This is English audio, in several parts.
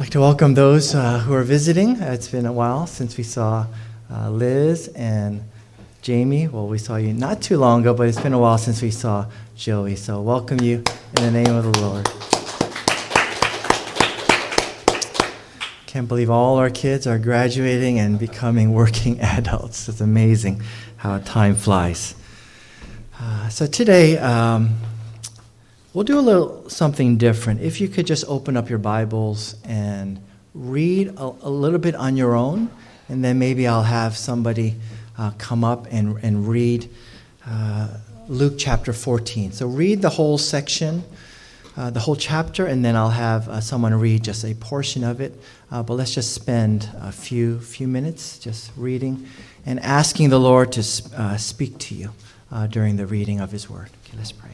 I'd like to welcome those uh, who are visiting. It's been a while since we saw uh, Liz and Jamie. Well, we saw you not too long ago, but it's been a while since we saw Joey. So, welcome you in the name of the Lord. Can't believe all our kids are graduating and becoming working adults. It's amazing how time flies. Uh, so, today, um, We'll do a little something different. If you could just open up your Bibles and read a, a little bit on your own, and then maybe I'll have somebody uh, come up and, and read uh, Luke chapter 14. So read the whole section, uh, the whole chapter, and then I'll have uh, someone read just a portion of it. Uh, but let's just spend a few, few minutes just reading and asking the Lord to uh, speak to you during the reading of His Word. Okay, let's pray.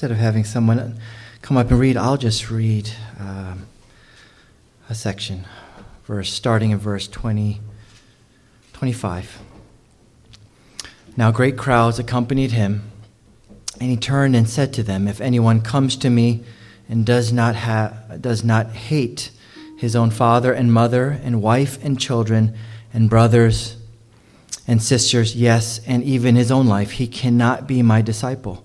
Instead of having someone come up and read, I'll just read um, a section, verse starting in verse 20, 25. Now great crowds accompanied him, and he turned and said to them, If anyone comes to me and does not, ha- does not hate his own father and mother and wife and children and brothers and sisters, yes, and even his own life, he cannot be my disciple.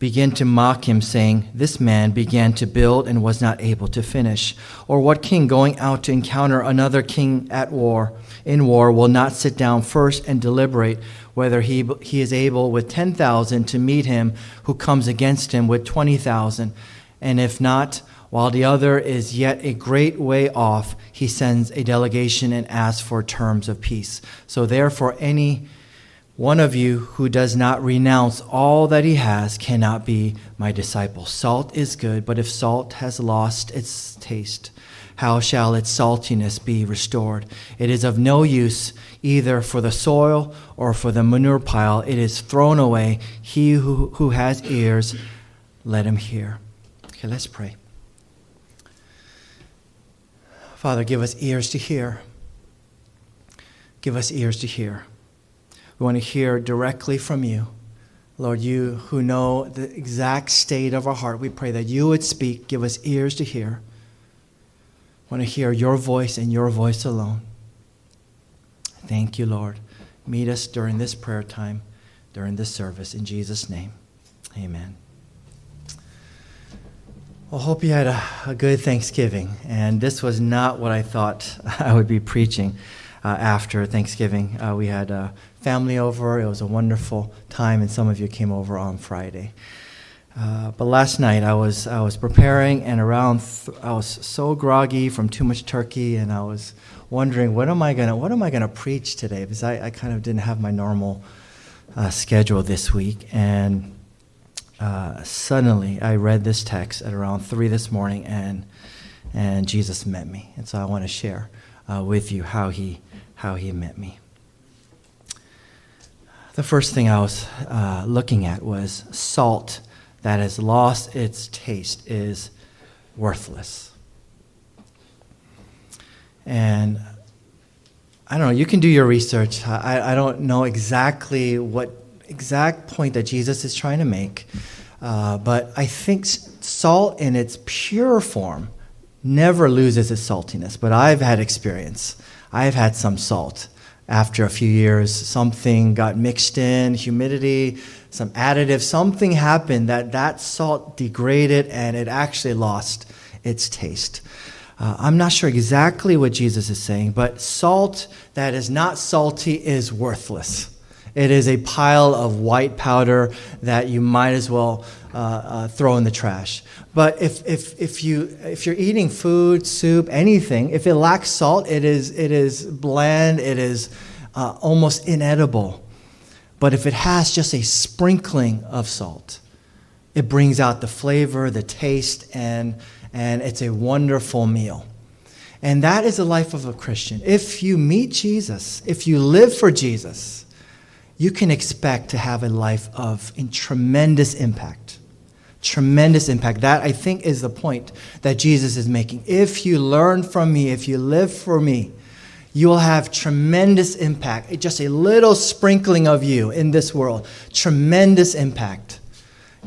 begin to mock him, saying, This man began to build and was not able to finish. Or what king going out to encounter another king at war, in war, will not sit down first and deliberate whether he, he is able with 10,000 to meet him who comes against him with 20,000? And if not, while the other is yet a great way off, he sends a delegation and asks for terms of peace. So, therefore, any one of you who does not renounce all that he has cannot be my disciple. Salt is good, but if salt has lost its taste, how shall its saltiness be restored? It is of no use either for the soil or for the manure pile. It is thrown away. He who, who has ears, let him hear. Okay, let's pray. Father, give us ears to hear. Give us ears to hear. We want to hear directly from you. Lord, you who know the exact state of our heart, we pray that you would speak, give us ears to hear. We want to hear your voice and your voice alone. Thank you, Lord. Meet us during this prayer time, during this service. In Jesus' name, amen. Well, hope you had a, a, good Thanksgiving. And this was not what I thought I would be preaching uh, after Thanksgiving. Uh, we had a family over. It was a wonderful time, and some of you came over on Friday. Uh, but last night I was I was preparing, and around th- I was so groggy from too much turkey, and I was wondering what am I gonna what am I gonna preach today because I, I kind of didn't have my normal uh, schedule this week, and uh, suddenly I read this text at around three this morning, and and Jesus met me, and so I want to share uh, with you how he how he met me. The first thing I was uh, looking at was salt that has lost its taste is worthless. And I don't know, you can do your research. I, I don't know exactly what exact point that Jesus is trying to make. Uh, but I think salt in its pure form never loses its saltiness. But I've had experience. I've had some salt. After a few years, something got mixed in, humidity, some additive, something happened that that salt degraded and it actually lost its taste. Uh, I'm not sure exactly what Jesus is saying, but salt that is not salty is worthless. It is a pile of white powder that you might as well uh, uh, throw in the trash. But if, if, if, you, if you're eating food, soup, anything, if it lacks salt, it is, it is bland, it is uh, almost inedible. But if it has just a sprinkling of salt, it brings out the flavor, the taste, and, and it's a wonderful meal. And that is the life of a Christian. If you meet Jesus, if you live for Jesus, you can expect to have a life of in tremendous impact. Tremendous impact. That, I think, is the point that Jesus is making. If you learn from me, if you live for me, you will have tremendous impact. Just a little sprinkling of you in this world. Tremendous impact.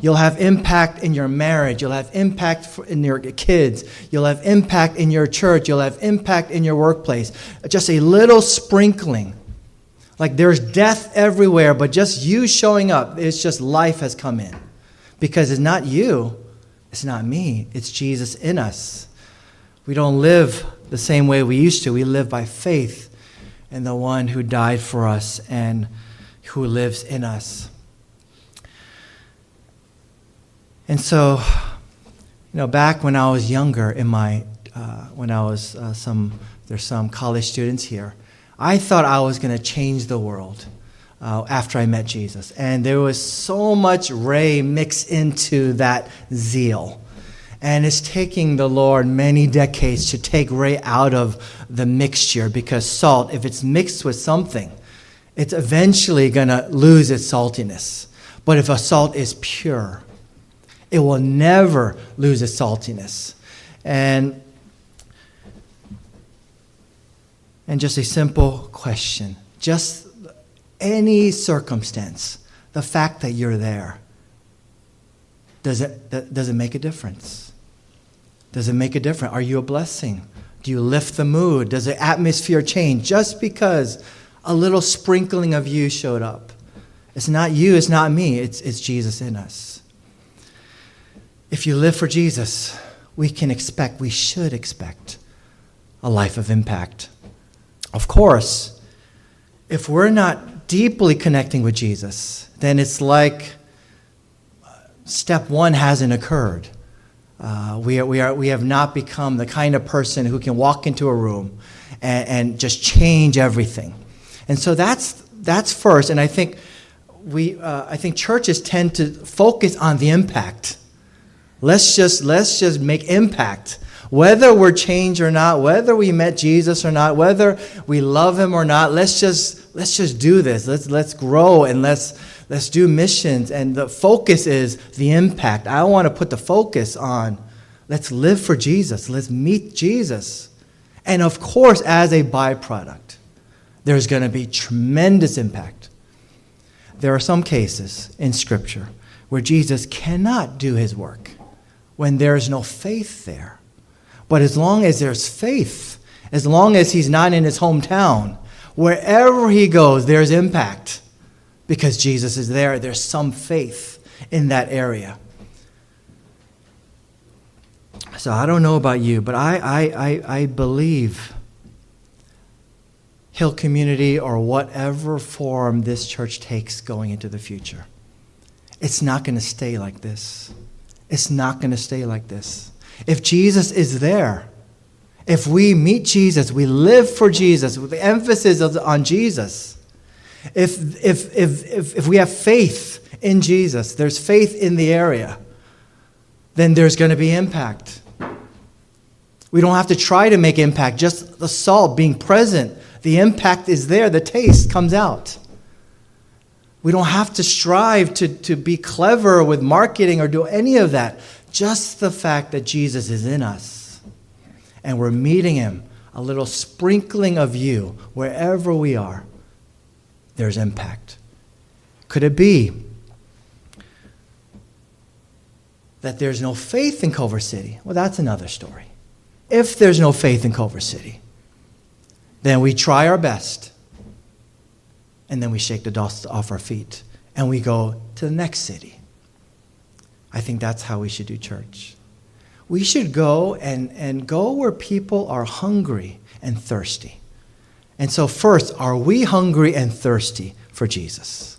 You'll have impact in your marriage. You'll have impact in your kids. You'll have impact in your church. You'll have impact in your workplace. Just a little sprinkling like there's death everywhere, but just you showing up, it's just life has come in. Because it's not you, it's not me, it's Jesus in us. We don't live the same way we used to. We live by faith in the one who died for us and who lives in us. And so, you know, back when I was younger, in my, uh, when I was uh, some, there's some college students here I thought I was going to change the world. Uh, after I met Jesus. And there was so much Ray mixed into that zeal. And it's taking the Lord many decades to take Ray out of the mixture because salt, if it's mixed with something, it's eventually going to lose its saltiness. But if a salt is pure, it will never lose its saltiness. And, and just a simple question just any circumstance, the fact that you're there, does it, does it make a difference? Does it make a difference? Are you a blessing? Do you lift the mood? Does the atmosphere change just because a little sprinkling of you showed up? It's not you, it's not me, it's, it's Jesus in us. If you live for Jesus, we can expect, we should expect a life of impact. Of course, if we're not deeply connecting with Jesus, then it's like step one hasn't occurred. Uh, we, are, we, are, we have not become the kind of person who can walk into a room and, and just change everything. And so that's, that's first. And I think, we, uh, I think churches tend to focus on the impact. Let's just, let's just make impact. Whether we're changed or not, whether we met Jesus or not, whether we love him or not, let's just, let's just do this. Let's, let's grow and let's, let's do missions. And the focus is the impact. I want to put the focus on let's live for Jesus, let's meet Jesus. And of course, as a byproduct, there's going to be tremendous impact. There are some cases in Scripture where Jesus cannot do his work when there is no faith there. But as long as there's faith, as long as he's not in his hometown, wherever he goes, there's impact because Jesus is there. There's some faith in that area. So I don't know about you, but I, I, I, I believe Hill Community or whatever form this church takes going into the future, it's not going to stay like this. It's not going to stay like this. If Jesus is there, if we meet Jesus, we live for Jesus, with the emphasis on Jesus, if, if, if, if, if we have faith in Jesus, there's faith in the area, then there's going to be impact. We don't have to try to make impact, just the salt being present. The impact is there, the taste comes out. We don't have to strive to, to be clever with marketing or do any of that. Just the fact that Jesus is in us and we're meeting him, a little sprinkling of you wherever we are, there's impact. Could it be that there's no faith in Culver City? Well, that's another story. If there's no faith in Culver City, then we try our best and then we shake the dust off our feet and we go to the next city. I think that's how we should do church. We should go and, and go where people are hungry and thirsty. And so, first, are we hungry and thirsty for Jesus?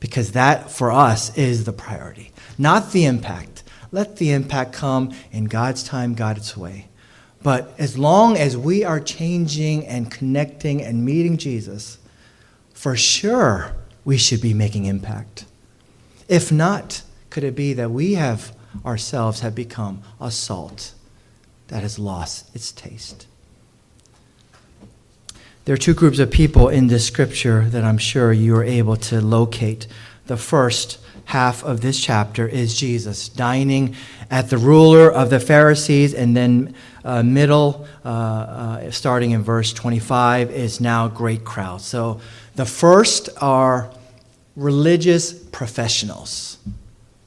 Because that, for us, is the priority, not the impact. Let the impact come in God's time, God's way. But as long as we are changing and connecting and meeting Jesus, for sure we should be making impact. If not, could it be that we have ourselves have become a salt that has lost its taste? There are two groups of people in this scripture that I'm sure you are able to locate. The first half of this chapter is Jesus dining at the ruler of the Pharisees, and then uh, middle, uh, uh, starting in verse 25, is now great crowd. So the first are religious professionals,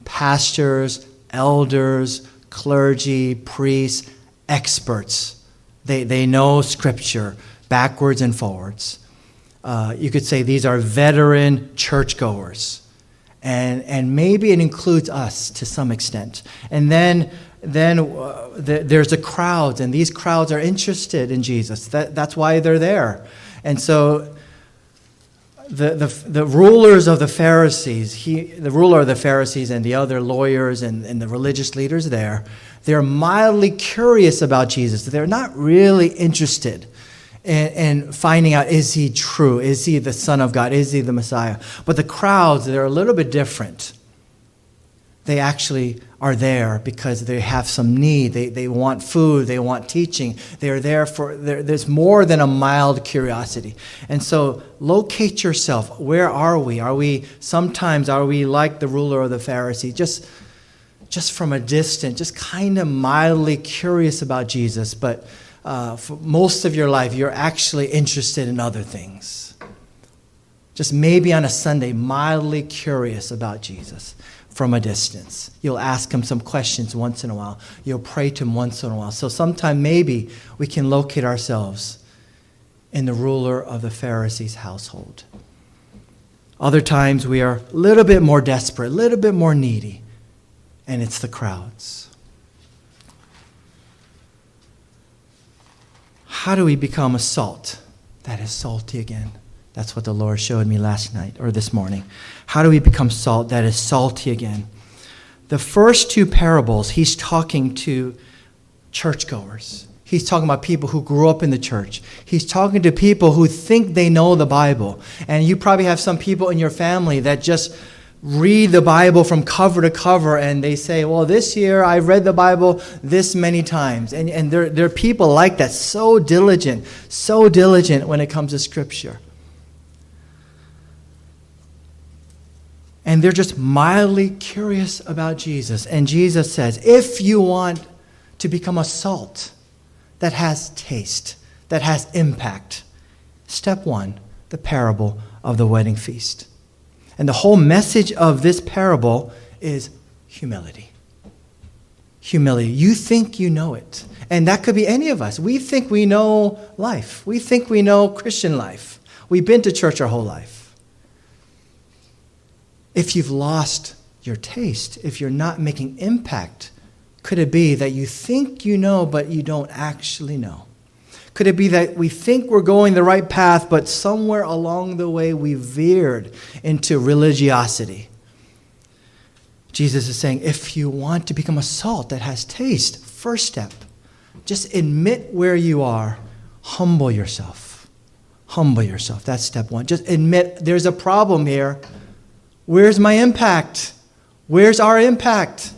pastors, elders, clergy, priests, experts. They, they know scripture backwards and forwards. Uh, you could say these are veteran churchgoers and, and maybe it includes us to some extent. And then, then uh, the, there's a crowd, and these crowds are interested in Jesus. That, that's why they're there. And so the, the, the rulers of the Pharisees, he, the ruler of the Pharisees and the other lawyers and, and the religious leaders there, they're mildly curious about Jesus. They're not really interested in, and finding out is he true? Is he the Son of God? Is he the Messiah? But the crowds, they're a little bit different. They actually are there because they have some need. They, they want food. They want teaching. They are there for, there's more than a mild curiosity. And so locate yourself. Where are we? Are we, sometimes, are we like the ruler of the Pharisee? Just, just from a distance, just kind of mildly curious about Jesus, but uh, for most of your life, you're actually interested in other things. Just maybe on a Sunday, mildly curious about Jesus from a distance. You'll ask him some questions once in a while. You'll pray to him once in a while. So sometime maybe we can locate ourselves in the ruler of the Pharisees' household. Other times we are a little bit more desperate, a little bit more needy, and it's the crowds. How do we become a salt that is salty again? That's what the Lord showed me last night or this morning. How do we become salt that is salty again? The first two parables, he's talking to churchgoers. He's talking about people who grew up in the church. He's talking to people who think they know the Bible. And you probably have some people in your family that just read the Bible from cover to cover and they say, Well, this year I've read the Bible this many times. And, and there, there are people like that, so diligent, so diligent when it comes to Scripture. And they're just mildly curious about Jesus. And Jesus says, If you want to become a salt that has taste, that has impact, step one, the parable of the wedding feast. And the whole message of this parable is humility. Humility. You think you know it. And that could be any of us. We think we know life. We think we know Christian life. We've been to church our whole life. If you've lost your taste, if you're not making impact, could it be that you think you know, but you don't actually know? Could it be that we think we're going the right path, but somewhere along the way we veered into religiosity? Jesus is saying if you want to become a salt that has taste, first step, just admit where you are, humble yourself. Humble yourself. That's step one. Just admit there's a problem here. Where's my impact? Where's our impact?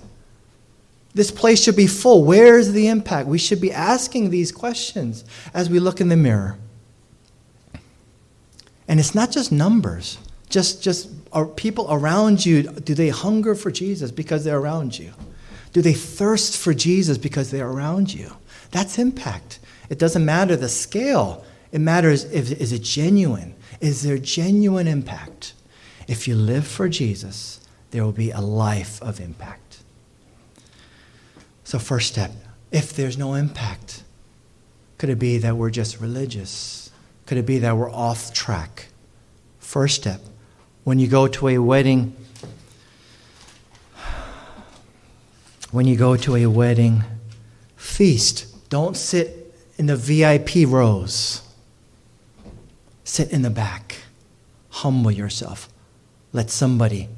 This place should be full. Where's the impact? We should be asking these questions as we look in the mirror. And it's not just numbers. Just, just are people around you, do they hunger for Jesus because they're around you? Do they thirst for Jesus because they're around you? That's impact. It doesn't matter the scale. It matters if is it genuine? Is there genuine impact? If you live for Jesus, there will be a life of impact. So, first step if there's no impact, could it be that we're just religious? Could it be that we're off track? First step when you go to a wedding, when you go to a wedding feast, don't sit in the VIP rows. Sit in the back. Humble yourself. Let somebody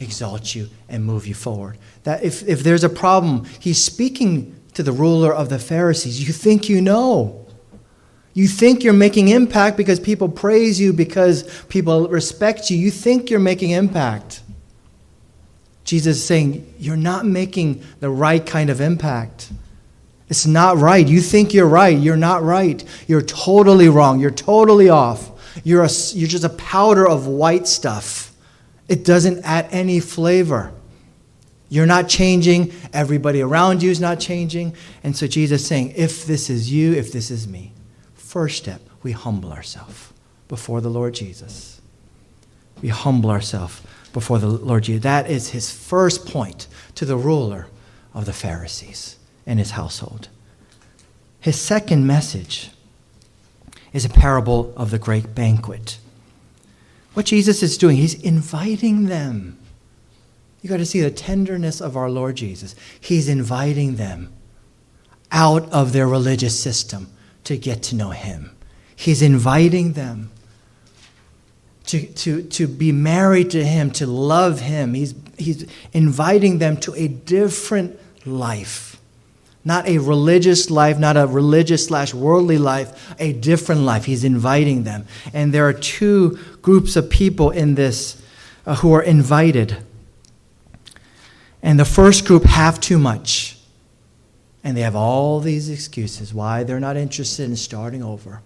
exalt you and move you forward. That if, if there's a problem, he's speaking to the ruler of the Pharisees. You think you know. You think you're making impact because people praise you, because people respect you. You think you're making impact. Jesus is saying, You're not making the right kind of impact. It's not right. You think you're right. You're not right. You're totally wrong. You're totally off. You're, a, you're just a powder of white stuff. It doesn't add any flavor. You're not changing. Everybody around you is not changing. And so Jesus is saying, if this is you, if this is me, first step, we humble ourselves before the Lord Jesus. We humble ourselves before the Lord Jesus. That is his first point to the ruler of the Pharisees and his household. His second message is a parable of the great banquet. What Jesus is doing, he's inviting them. You got to see the tenderness of our Lord Jesus. He's inviting them out of their religious system to get to know him. He's inviting them to, to, to be married to him, to love him. He's, he's inviting them to a different life Not a religious life, not a religious slash worldly life, a different life. He's inviting them. And there are two groups of people in this uh, who are invited. And the first group have too much. And they have all these excuses why they're not interested in starting over.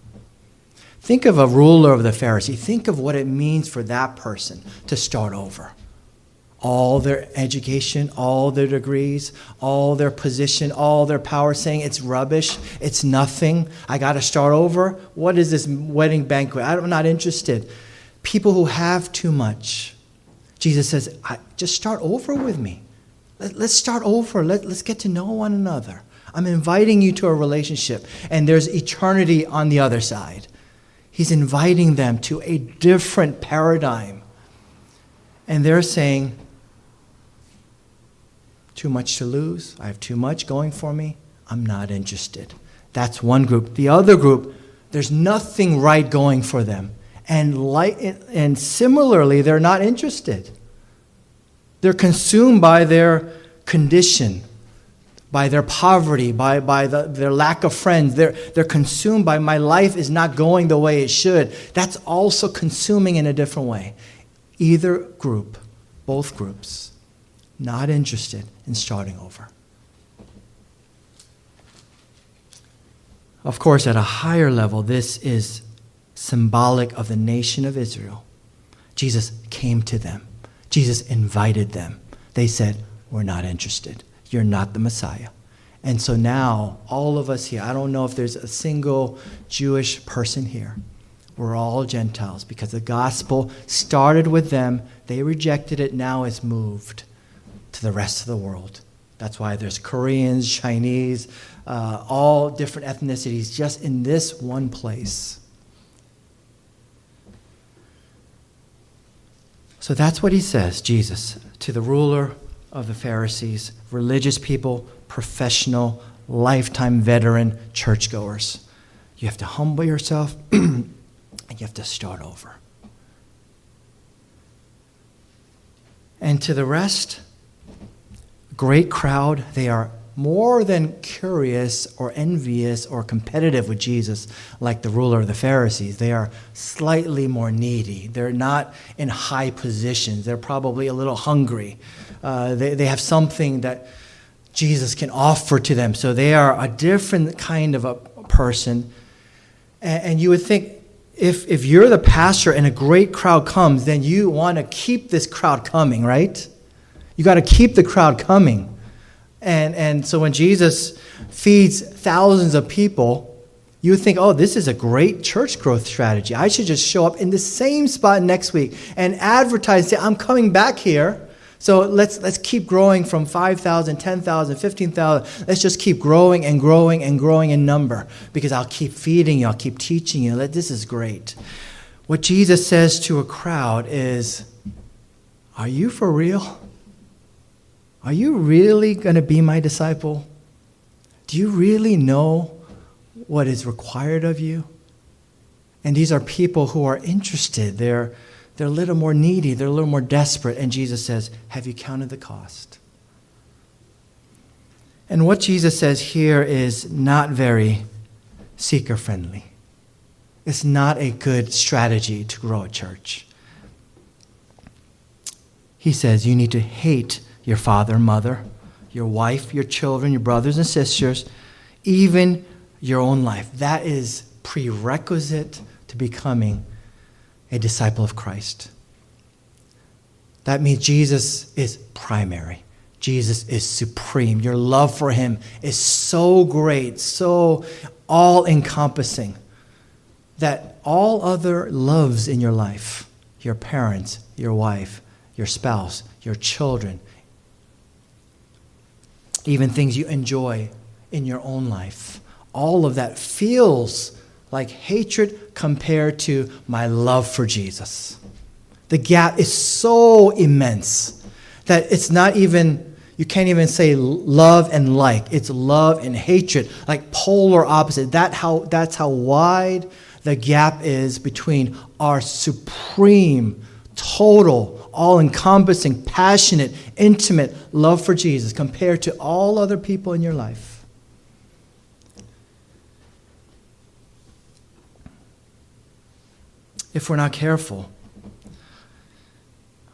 Think of a ruler of the Pharisee. Think of what it means for that person to start over. All their education, all their degrees, all their position, all their power, saying it's rubbish, it's nothing, I got to start over. What is this wedding banquet? I'm not interested. People who have too much. Jesus says, just start over with me. Let, us start over. Let, let's get to know one another. I'm inviting you to a relationship, and there's eternity on the other side. He's inviting them to a different paradigm. And they're saying, Too much to lose. I have too much going for me. I'm not interested. That's one group. The other group, there's nothing right going for them. And, like, and similarly, they're not interested. They're consumed by their condition, by their poverty, by, by the, their lack of friends. They're, they're consumed by my life is not going the way it should. That's also consuming in a different way. Either group, both groups, not interested in starting over. Of course, at a higher level, this is symbolic of the nation of Israel. Jesus came to them, Jesus invited them. They said, We're not interested. You're not the Messiah. And so now, all of us here, I don't know if there's a single Jewish person here. We're all Gentiles because the gospel started with them. They rejected it, now it's moved to the rest of the world. That's why there's Koreans, Chinese, uh, all different ethnicities just in this one place. So that's what he says, Jesus, to the ruler of the Pharisees, religious people, professional, lifetime veteran churchgoers. You have to humble yourself and you have to start over. And to the rest, great crowd, they are more than curious or envious or competitive with Jesus, like the ruler of the Pharisees. They are slightly more needy. They're not in high positions. They're probably a little hungry. Uh, they, they have something that Jesus can offer to them. So they are a different kind of a person. And, and you would think if, if you're the pastor and a great crowd comes, then you want to keep this crowd coming, right? You got to keep the crowd coming. And, and so when Jesus feeds thousands of people, you think, oh, this is a great church growth strategy. I should just show up in the same spot next week and advertise, say, I'm coming back here. So let's, let's keep growing from 5,000, 10,000, 15,000. Let's just keep growing and growing and growing in number because I'll keep feeding you, I'll keep teaching you. This is great. What Jesus says to a crowd is, Are you for real? Are you really going to be my disciple? Do you really know what is required of you? And these are people who are interested. They're, they're a little more needy. They're a little more desperate. And Jesus says, Have you counted the cost? And what Jesus says here is not very seeker friendly. It's not a good strategy to grow a church. He says you need to hate your father, mother, your wife, your children, your brothers and sisters, even your own life. That is prerequisite to becoming a disciple of Christ. That means Jesus is primary. Jesus is supreme. Your love for him is so great, so all encompassing, that all other loves in your life, your parents, your wife, your spouse, your children, even things you enjoy in your own life. All of that feels like hatred compared to my love for Jesus. The gap is so immense that it's not even, you can't even say love and like. It's love and hatred, like polar opposite. That how, that's how wide the gap is between our supreme, total, all encompassing, passionate, intimate love for Jesus compared to all other people in your life. If we're not careful,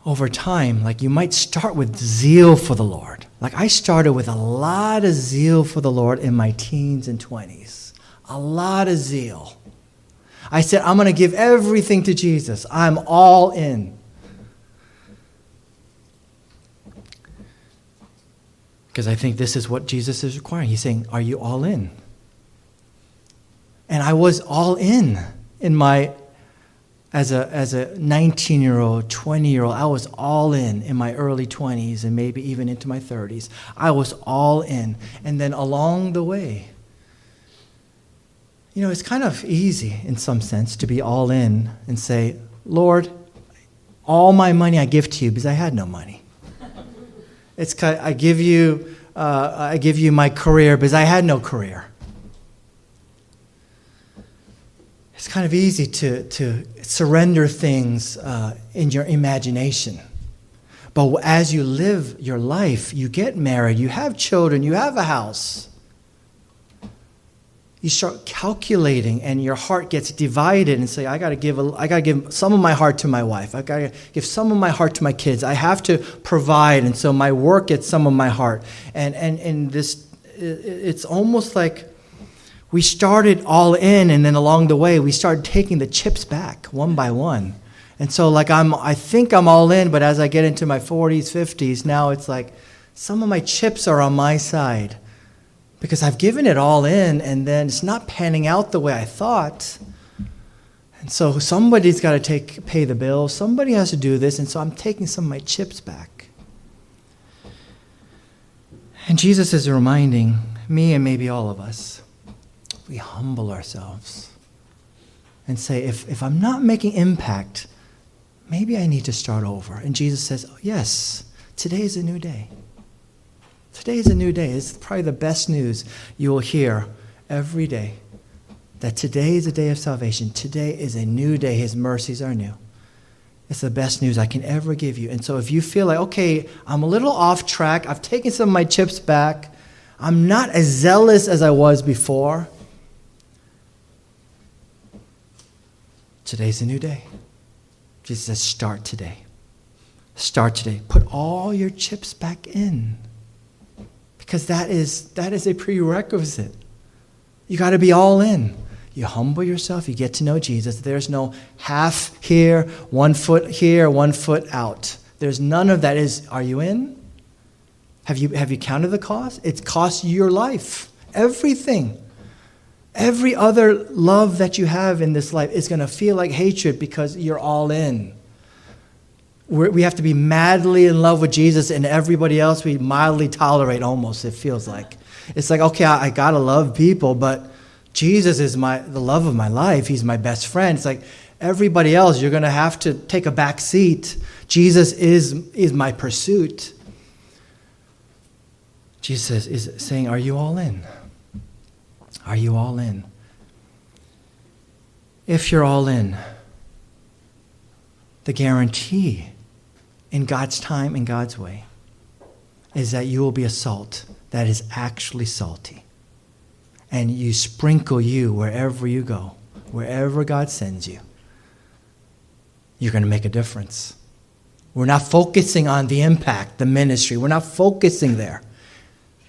over time, like you might start with zeal for the Lord. Like I started with a lot of zeal for the Lord in my teens and 20s, a lot of zeal. I said, I'm going to give everything to Jesus. I'm all in. Because I think this is what Jesus is requiring. He's saying, Are you all in? And I was all in in my, as a, as a 19 year old, 20 year old, I was all in in my early 20s and maybe even into my 30s. I was all in. And then along the way, you know, it's kind of easy in some sense to be all in and say, Lord, all my money I give to you because I had no money. It's kind of, I give you uh, I give you my career because I had no career. It's kind of easy to, to surrender things uh, in your imagination. But as you live your life, you get married, you have children, you have a house you start calculating and your heart gets divided and say i got to give a, i got to give some of my heart to my wife. I got to give some of my heart to my kids. I have to provide. And so my work gets some of my heart. And and and this it's almost like we started all in and then along the way we started taking the chips back one by one. And so like i'm i think i'm all in but as i get into my 40s 50s now it's like some of my chips are on my side because I've given it all in and then it's not panning out the way I thought. And so somebody's got to take pay the bill. Somebody has to do this, and so I'm taking some of my chips back. And Jesus is reminding me and maybe all of us, we humble ourselves and say, if, if I'm not making impact, maybe I need to start over. And Jesus says, oh, yes, today is a new day. Today is a new day. It's probably the best news you will hear every day. That today is a day of salvation. Today is a new day. His mercies are new. It's the best news I can ever give you. And so if you feel like, okay, I'm a little off track, I've taken some of my chips back, I'm not as zealous as I was before, today's a new day. Jesus says, start today. Start today. Put all your chips back in because that is, that is a prerequisite. You got to be all in. You humble yourself, you get to know Jesus. There's no half here, one foot here, one foot out. There's none of that. Is are you in? Have you have you counted the cost? It's cost you your life. Everything. Every other love that you have in this life is going to feel like hatred because you're all in we're, we have to be madly in love with Jesus, and everybody else we mildly tolerate almost, it feels like. It's like, okay, I, I gotta love people, but Jesus is my, the love of my life. He's my best friend. It's like everybody else, you're gonna have to take a back seat. Jesus is, is my pursuit. Jesus is saying, Are you all in? Are you all in? If you're all in, the guarantee in God's time, in God's way, is that you will be a salt that is actually salty. And you sprinkle you wherever you go, wherever God sends you. You're going to make a difference. We're not focusing on the impact, the ministry. We're not focusing there.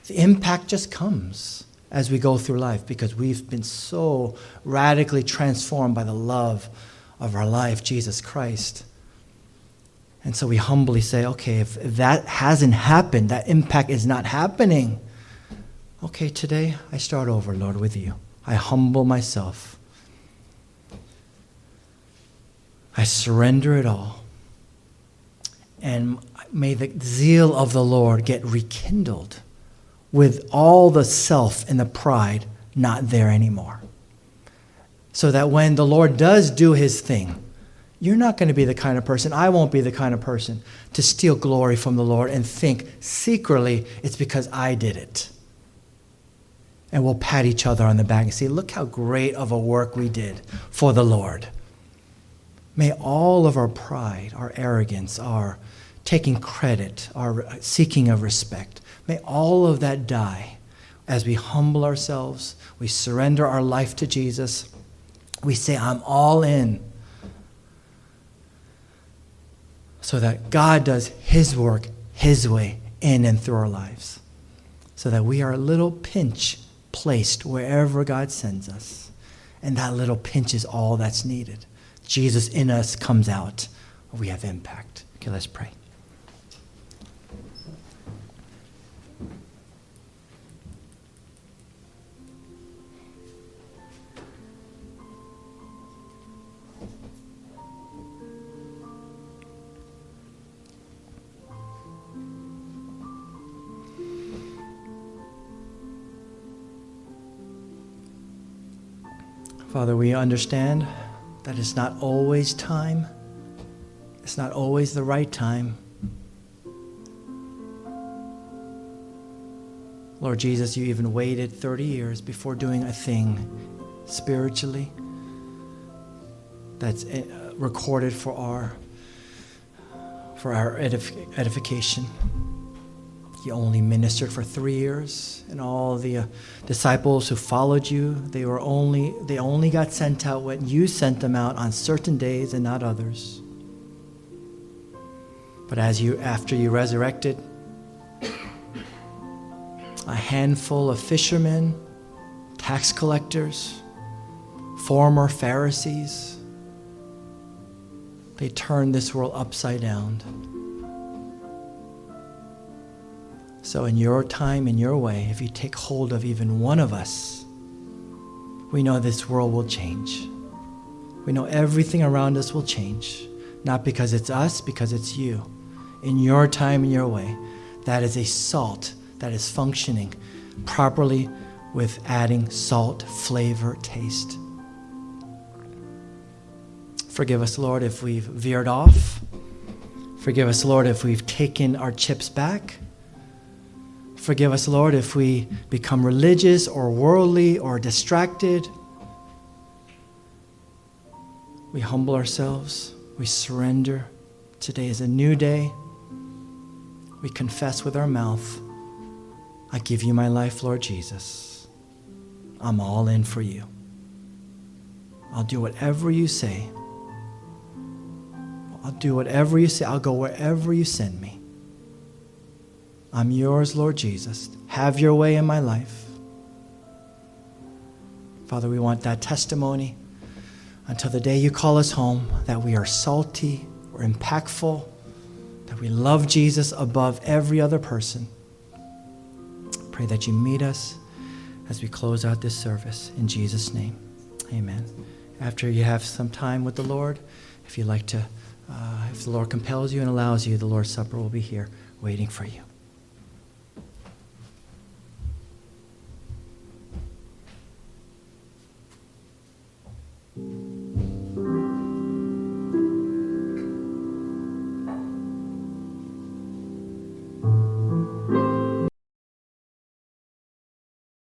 The impact just comes as we go through life because we've been so radically transformed by the love of our life, Jesus Christ. And so we humbly say, okay, if, if that hasn't happened, that impact is not happening, okay, today I start over, Lord, with you. I humble myself. I surrender it all. And may the zeal of the Lord get rekindled with all the self and the pride not there anymore. So that when the Lord does do his thing, you're not going to be the kind of person, I won't be the kind of person to steal glory from the Lord and think secretly it's because I did it. And we'll pat each other on the back and say, look how great of a work we did for the Lord. May all of our pride, our arrogance, our taking credit, our seeking of respect, may all of that die as we humble ourselves, we surrender our life to Jesus, we say, I'm all in. So that God does His work His way in and through our lives, so that we are a little pinch placed wherever God sends us. And that little pinch is all that's needed. Jesus in us comes out, we have impact. Okay, let's pray. Father, we understand that it's not always time, it's not always the right time. Lord Jesus, you even waited 30 years before doing a thing spiritually that's eh, recorded for our for our edif- edification. You only ministered for three years, and all the uh, disciples who followed you, they were only they only got sent out when you sent them out on certain days and not others. But as you after you resurrected, a handful of fishermen, tax collectors, former Pharisees, they turned this world upside down So, in your time, in your way, if you take hold of even one of us, we know this world will change. We know everything around us will change. Not because it's us, because it's you. In your time, in your way, that is a salt that is functioning properly with adding salt, flavor, taste. Forgive us, Lord, if we've veered off. Forgive us, Lord, if we've taken our chips back. Forgive us, Lord, if we become religious or worldly or distracted. We humble ourselves. We surrender. Today is a new day. We confess with our mouth I give you my life, Lord Jesus. I'm all in for you. I'll do whatever you say. I'll do whatever you say. I'll go wherever you send me. I'm yours, Lord Jesus. Have your way in my life. Father, we want that testimony until the day you call us home that we are salty, we're impactful, that we love Jesus above every other person. Pray that you meet us as we close out this service. In Jesus' name, amen. After you have some time with the Lord, if you'd like to, uh, if the Lord compels you and allows you, the Lord's Supper will be here waiting for you.